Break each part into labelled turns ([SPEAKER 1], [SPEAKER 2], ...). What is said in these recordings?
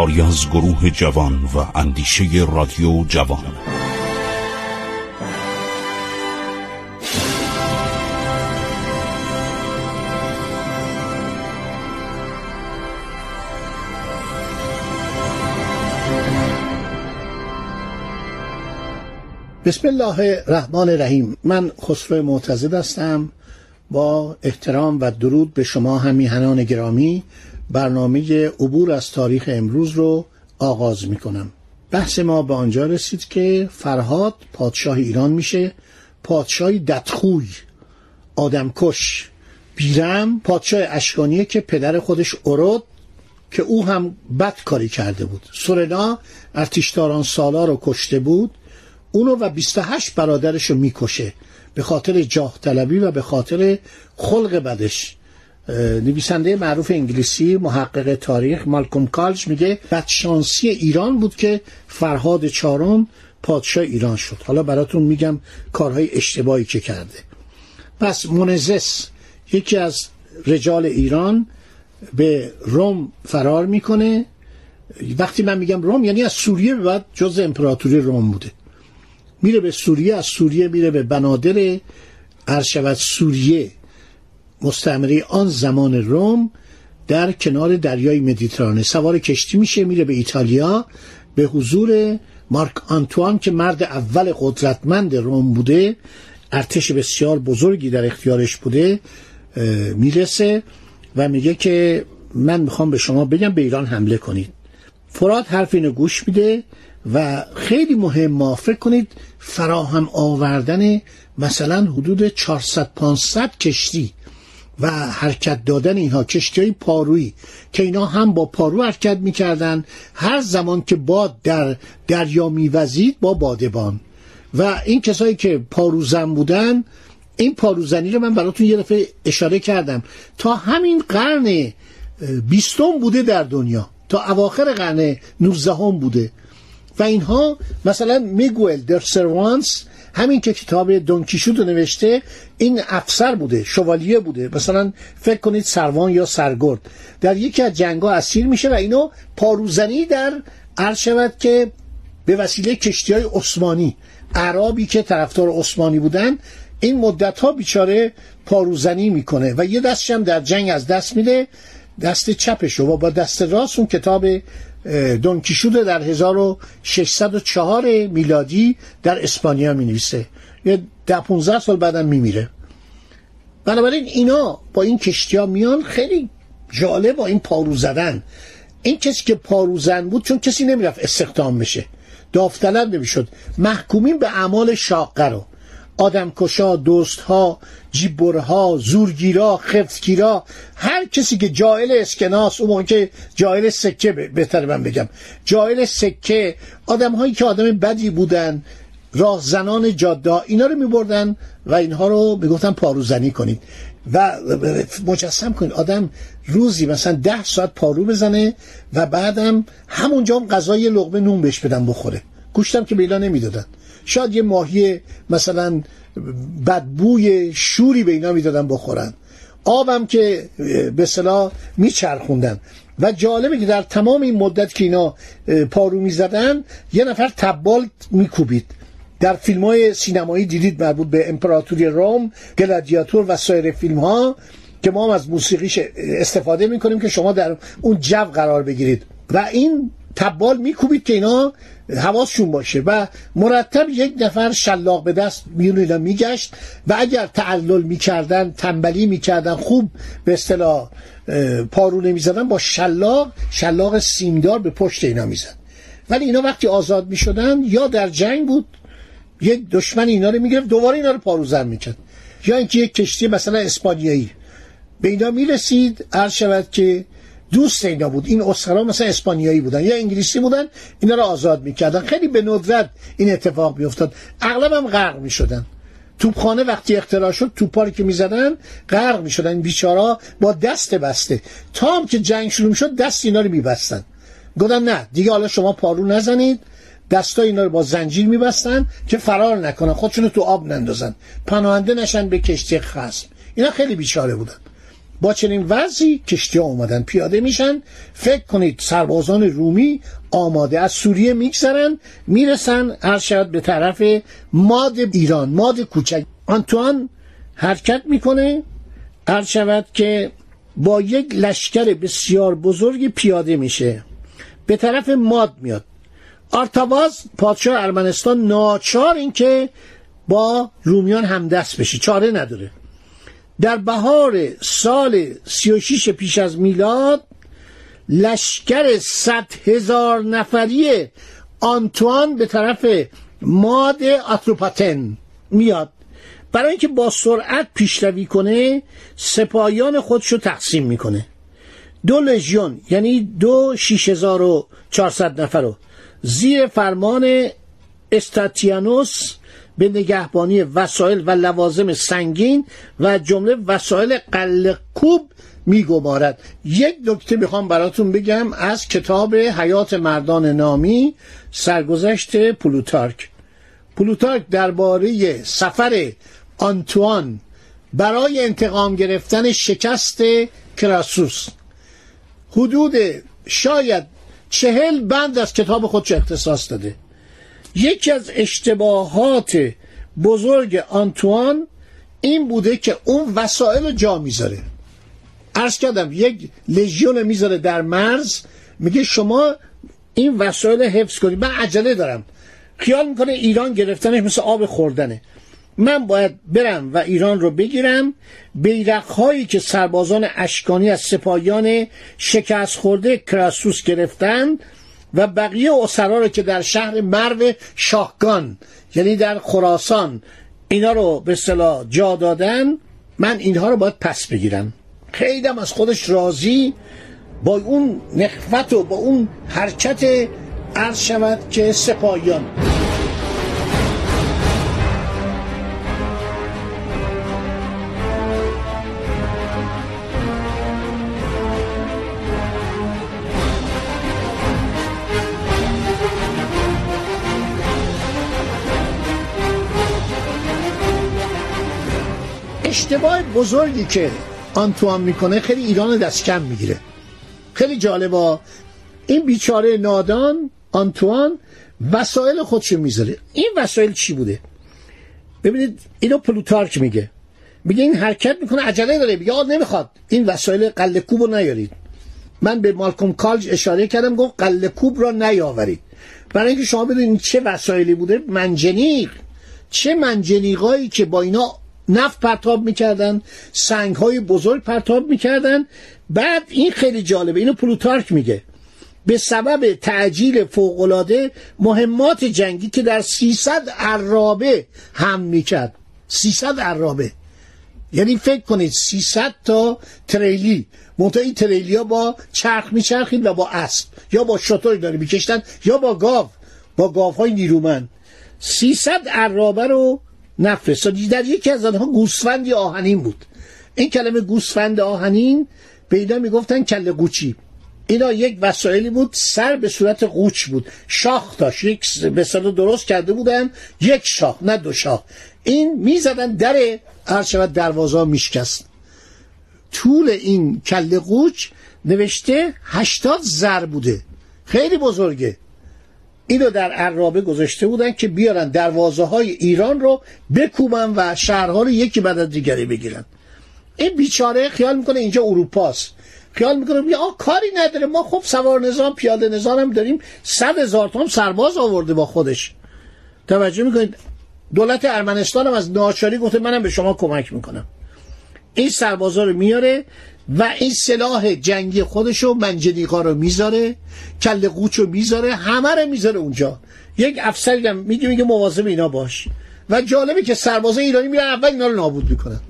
[SPEAKER 1] کاری از گروه جوان و اندیشه رادیو جوان.
[SPEAKER 2] بسم الله الرحمن الرحیم. من خسرو معتزد هستم. با احترام و درود به شما همیهنان گرامی برنامه عبور از تاریخ امروز رو آغاز می کنم بحث ما به آنجا رسید که فرهاد پادشاه ایران میشه پادشاهی دتخوی آدمکش. بیرم پادشاه اشکانیه که پدر خودش ارد که او هم بد کاری کرده بود. سورنا ارتشداران سالار رو کشته بود اونو و 28 برادرش رو می‌کشه به خاطر جاه و به خاطر خلق بدش. نویسنده معروف انگلیسی محقق تاریخ مالکوم کالج میگه بدشانسی ایران بود که فرهاد چهارم پادشاه ایران شد. حالا براتون میگم کارهای اشتباهی که کرده. پس منزس یکی از رجال ایران به روم فرار می‌کنه. وقتی من میگم روم یعنی از سوریه به بعد جز امپراتوری روم بوده. میره به سوریه از سوریه میره به بنادر شود سوریه. مستعمره آن زمان روم در کنار دریای مدیترانه. سوار کشتی میشه میره به ایتالیا. به حضور مارک آنتوان که مرد اول قدرتمند روم بوده ارتش بسیار بزرگی در اختیارش بوده می‌رسه و میگه که من می‌خوام به شما بگم به ایران حمله کنید. فراد حرف اینو گوش میده و خیلی مهم ما فکر کنید فراهم آوردن مثلا حدود 400 500 کشتی و حرکت دادن اینها کشتی پارویی که اینا هم با پارو حرکت می‌کردن هر زمان که باد در دریا میوزید با بادبان. و این کسایی که پاروزن بودن این پاروزنی رو من براتون یه دفعه اشاره کردم. تا همین قرن بیستم بوده در دنیا. تا اواخر قرن نوزدهم بوده. و اینها مثلا میگوئل در سروانس همین که کتاب دونکیشود رو نوشته این افسر بوده شوالیه بوده. مثلا فکر کنید سروان یا سرگرد. در یکی از جنگا اسیر میشه و اینو پاروزنی در عرض شود که به وسیله کشتی های عثمانی عربی که طرفدار عثمانی بودن این مدت ها بیچاره پاروزنی می‌کنه و یه دستش هم در جنگ از دست میده. دست چپش و با دست راست اون کتاب دونکیشود در 1604 میلادی در اسپانیا می نویسه یه ده 15 سال بعدم می میره بنابراین اینا با این کشتی ها میان خیلی جالب با این پارو زدن. این کسی که پاروزن بود چون کسی نمی‌رفت استخدام بشه. داوطلب نمی‌شد. محکومین به اعمال شاقه رو. آدمکشا دوستها جیبورها زورگیرا خفتگیرا هر کسی که جایل اسکناس اون موقع که جایل سکه بهتر من بگم جایل سکه آدم هایی که آدم بدی بودن راهزنان جاده اینا رو میبردن و اینها رو می‌گفتن پاروزنی کنید. و مجسم کنید. آدم روزی مثلا ده ساعت پارو بزنه و بعدم همونجا هم غذای لغمه نون بهش بدن بخوره. گوشتم که بیلا نمی‌دادن. شاید یه ماهی مثلا بدبوی شوری به اینا می‌دادن بخورن. آبم که به صلاح میچرخوندن. و جالبه که در تمام این مدت که اینا پارو می‌زدن یه نفر تبال میکوبید. در فیلم های سینمایی دیدید مربوط به امپراتوری روم گلادیاتور و سایر فیلم ها که ما هم از موسیقیش استفاده می‌کنیم که شما در اون جو قرار بگیرید. و این تبال میکوبید که اینا حواسشون باشه و مرتب یک نفر شلاق به دست میون اینا میگشت و اگر تعلل می‌کردن تنبلی می‌کردن خوب به اصطلاح پارو نمی‌زدن با شلاق شلاق سیمدار به پشت اینا می‌زد. ولی اینا وقتی آزاد می‌شدن یا در جنگ بود یک دشمن اینا رو می‌گرفت دوباره اینا رو پاروزن می‌کرد. یا اینکه یک کشتی مثلا اسپانیایی به اینا می‌رسید عرض شود که دوست اینا بود. این اسرا مثلا اسپانیایی بودن یا انگلیسی بودن اینا رو آزاد می‌کردن. خیلی به ندرت این اتفاق میافتاد. اغلب هم غرق می‌شدن. توپخانه وقتی اختراع شد توپاری که می‌زدن غرق می‌شدن. این بیچارا با دست بسته. تا هم که جنگ شروع می‌شد دست اینا رو میبستن. گفتن نه دیگه حالا شما پارو نزنید. دستا اینا رو با زنجیر میبستن که فرار نکنن. خودشون تو آب نندازن. پناهنده نشن به کشتی خصم. اینا خیلی بیچاره بودن. با چنین وضعی کشتی ها اومدن پیاده میشن. فکر کنید سربازان رومی آماده از سوریه میگذرن می‌رسن هر شد به طرف ماد ایران ماد کوچک. آنتوان حرکت می‌کنه هر شود که با یک لشکر بسیار بزرگی پیاده میشه. به طرف ماد میاد. آرتاواز پادشاه ارمنستان ناچار اینکه با رومیان همدست بشه. چاره نداره. در بهار سال 36 پیش از میلاد لشکر صد هزار نفری آنتوان به طرف ماد آتروپاتن میاد. برای اینکه با سرعت پیشروی کنه سپاهیان خودشو تقسیم می‌کنه. دو لژیون یعنی دو شیش هزار و چهارصد نفر رو. زیر فرمان استاتیانوس به نگهبانی وسایل و لوازم سنگین و جمله وسایل قلعه‌کوب میگمارد. یک نکته می‌خوام براتون بگم از کتاب حیات مردان نامی سرگذشت پلوتارک. پلوتارک درباره سفر آنتوان برای انتقام گرفتن شکست کراسوس. حدود شاید چهل بند از کتاب خودش اختصاص داده. یکی از اشتباهات بزرگ آنتوان این بوده که اون وسایل جا می‌ذاره. عرض کردم یک لژیون می‌ذاره در مرز. میگه شما این وسایل حفظ کنید من عجله دارم. خیال می‌کنه ایران گرفتنش مثل آب خوردنه. من باید برم و ایران رو بگیرم. بیرق هایی که سربازان اشکانی از سپاهیان شکست خورده کراسوس گرفتن و بقیه اسرا رو که در شهر مرو شاهگان یعنی در خراسان اینا رو به صلاح جا دادن من اینها رو باید پس بگیرم. خیلی از خودش راضی با اون نخفت و با اون حرکت عرض شود که سپاهیان. اشتباه بزرگی که آنتوان می‌کنه خیلی ایران دست کم می‌گیره. خیلی جالبا این بیچاره نادان آنتوان وسایل خودشو می‌ذاره. این وسایل چی بوده؟ ببینید اینو پلوتارک میگه. میگه این حرکت می‌کنه عجله داره. میگه آقا نمی‌خواد. این وسایل قله کوب رو نیارید. من به مالکوم کالج اشاره کردم گفت قله کوب را نیاورید. برای اینکه شما بدونید چه وسایلی بوده منجنیق. چه منجنیقایی که با اینا نفت پرتاب می‌کردن سنگ های بزرگ پرتاب می‌کردن. بعد این خیلی جالبه اینو پلوتارک میگه. به سبب تعجیل فوقلاده مهمات جنگی که در 300 عرابه هم می‌کرد. 300 عرابه. یعنی فکر کنید 300 تا تریلی. منتها این تریلی ها با چرخ میچرخید و با اسب یا با شطوری داره میکشتن یا با گاو. با گاو های نیرومند. 300 عرابه رو نفرستادی. در یکی از آنها گوسفندی آهنین بود. این کلمه گوسفند آهنین اینا می‌گفتن کله قوچی اینا یک وسایلی بود سر به صورت قوچ بود. شاخ داشت. یک به درست کرده بودن. یک شاخ نه دو شاخ. این می‌زدن در هر شود دروازه میشکست. طول این کله قوچ نوشته هشتاد زر بوده. خیلی بزرگه. اینو در عرابه گذاشته بودن که بیارن دروازه های ایران رو بکوبن و شهرها رو یکی بعد از دیگری بگیرن. این بیچاره خیال می‌کنه اینجا اروپاست. خیال می‌کنه آ کاری نداره. ما خب سوار نظام پیاده نظام هم داریم. صد هزار تا سرباز آورده با خودش. توجه می‌کنید؟ دولت ارمنستان هم از ناچاری گفته منم به شما کمک می‌کنم. این سربازا رو میاره. و این سلاح جنگی خودشو منجنیقا رو می‌ذاره کل قوچ رو می‌ذاره همه رو می‌ذاره اونجا. یک افسر میگه میگه مواظب اینا باش. و جالبه که سربازه ایرانی میرن اول اینا رو نابود می‌کنن.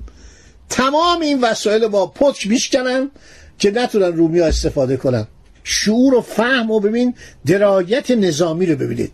[SPEAKER 2] تمام این وسایل با پتک میشکنن که نتونن رومی ها استفاده کنن. شعور و فهم و ببین درایت نظامی رو ببینید.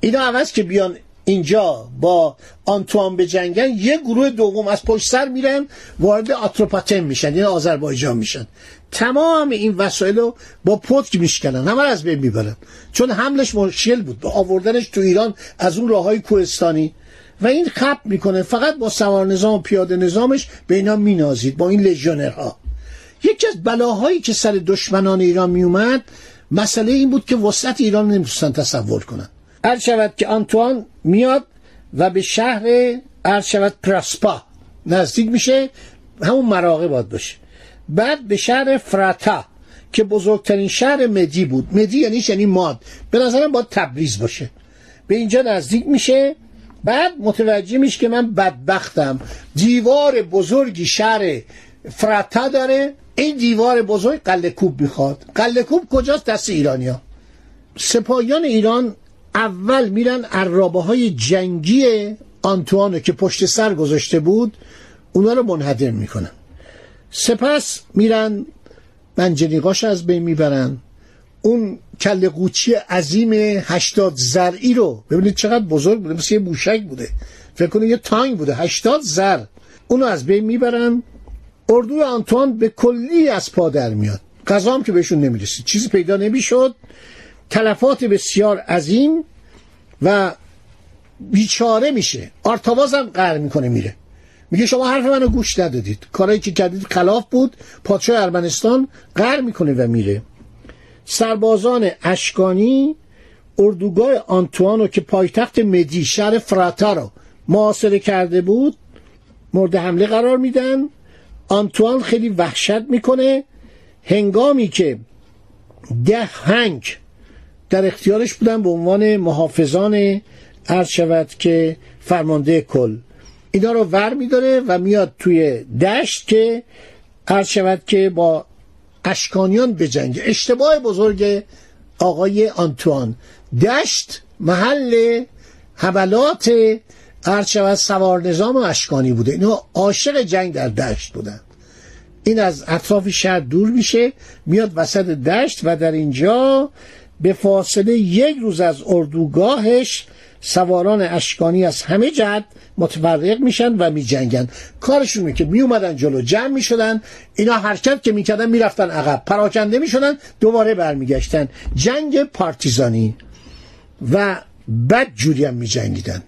[SPEAKER 2] اینا عوض که بیان اینجا با آنتوان به جنگن یه گروه دوم از پشت سر میرن وارد آتروپاتن میشن یعنی آذربایجان میشن. تمام این وسایل رو با پتک میشکنن همه از بین می‌برن. چون حملش مشکل بود با آوردنش تو ایران از اون راه های کوهستانی. و این خب می‌کنه فقط با سوار نظام و پیاده نظامش به اینا مینازید با این لژیونرها. یکی از بلاهایی که سر دشمنان ایران میومد مسئله این بود که وسط ایران نمی‌تونستن تصور کنن. هر شود که آنتوان میاد و به شهر هر شود پراسپا نزدیک میشه همون مراقه باد باشه. بعد به شهر فراتا که بزرگترین شهر مدی بود. مدی یعنی یعنی ماد. به نظرم باید تبریز باشه. به اینجا نزدیک میشه. بعد متوجه میشه که من بدبختم. دیوار بزرگی شهر فراتا داره. این دیوار بزرگ قله کوب می‌خواد. قله کوب کجاست؟ دست ایرانیا سپاهیان ایران اول میرن عرابه های جنگی آنتوانو که پشت سر گذاشته بود اونا رو منهدم می‌کنن. سپس میرن منجنیقاش از بین می‌برن. اون کل قوچی عظیم هشتاد زرعی رو ببینید چقدر بزرگ بوده مثل یه بوشک بوده. فکر کنید یه تانگ بوده هشتاد زر. اونو از بین می‌برن. اردوی آنتوان به کلی از پا در میاد. غذا هم که بهشون نمی‌رسید چیزی پیدا نمی‌شد. تلفات بسیار عظیم و بیچاره میشه. آرتاواز هم قهر می‌کنه میره. میگه شما حرف منو گوش ندادید. کارایی که کردید خلاف بود. پادشاه ارمنستان قهر می‌کنه و میره. سربازان اشکانی اردوگاه آنتوانو که پایتخت مدی شهر فراتا رو محاصره کرده بود مورد حمله قرار میدن. آنتوان خیلی وحشت می‌کنه. هنگامی که ده هنگ در اختیارش بودن به عنوان محافظان عرض شود که فرمانده کل. اینا رو ور میداره و میاد توی دشت که عرض شود که با اشکانیان بجنگه اشتباه بزرگ آقای آنتوان. دشت محل حملات عرض شود سوار نظام و اشکانی بوده. اینا عاشق جنگ در دشت بودن. این از اطراف شهر دور میشه میاد وسط دشت و در اینجا به فاصله یک روز از اردوگاهش سواران اشکانی از همه جهت متفرق میشن و میجنگن. کارشون می که می اومدن جلو جمع می‌شدن اینا حرکت که می‌کردن می‌رفتن عقب. پراکنده می‌شدن دوباره برمیگشتن. جنگ پارتیزانی و بد جوری هم میجنگیدن.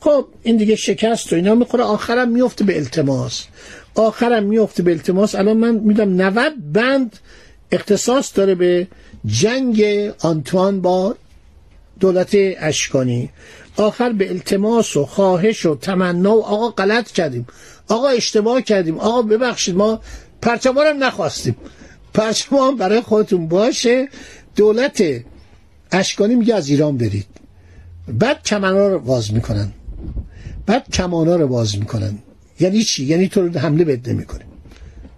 [SPEAKER 2] خب این دیگه شکست و اینا می‌خوره. آخرم میفته به التماس. آخرم میفته به التماس. الان من میدم 90 بند اختصاص داره به جنگ آنتوان با دولت اشکانی. آخر به التماس و خواهش و تمنا و آقا غلط کردیم. آقا اشتباه کردیم. آقا ببخشید ما پرچما هم نخواستیم. پرچما برای خودتون باشه. دولت اشکانی میگه از ایران برید. بعد کمانا رو باز می‌کنن. بعد کمانا رو باز می‌کنن. یعنی چی؟ یعنی تو رو حمله بد نمی‌کنه.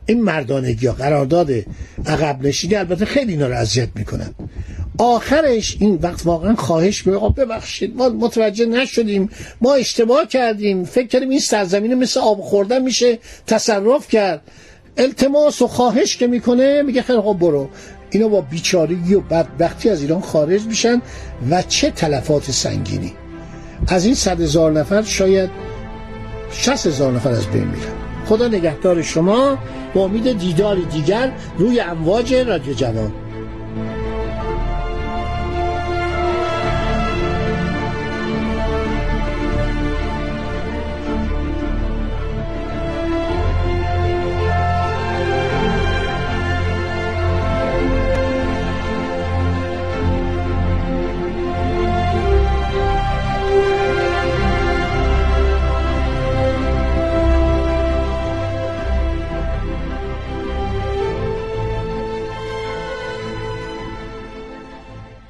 [SPEAKER 2] این مردانگی ها قرارداد عقب نشینی البته خیلی اینا رو اذیت می‌کنن. آخرش این وقت واقعا خواهش به ببخشید ما متوجه نشدیم ما اشتباه کردیم فکر کردیم این سرزمین مثل آب خوردن میشه تصرف کرد. التماس و خواهش که می‌کنه میگه خیلی خب برو. اینا با بیچارگی و بدبختی از ایران خارج میشن و چه تلفات سنگینی. از این صد هزار نفر شاید شست هزار نفر از بین میرن. خدا نگهدار شما با امید دیدار دیگر روی امواج رادیو جوان.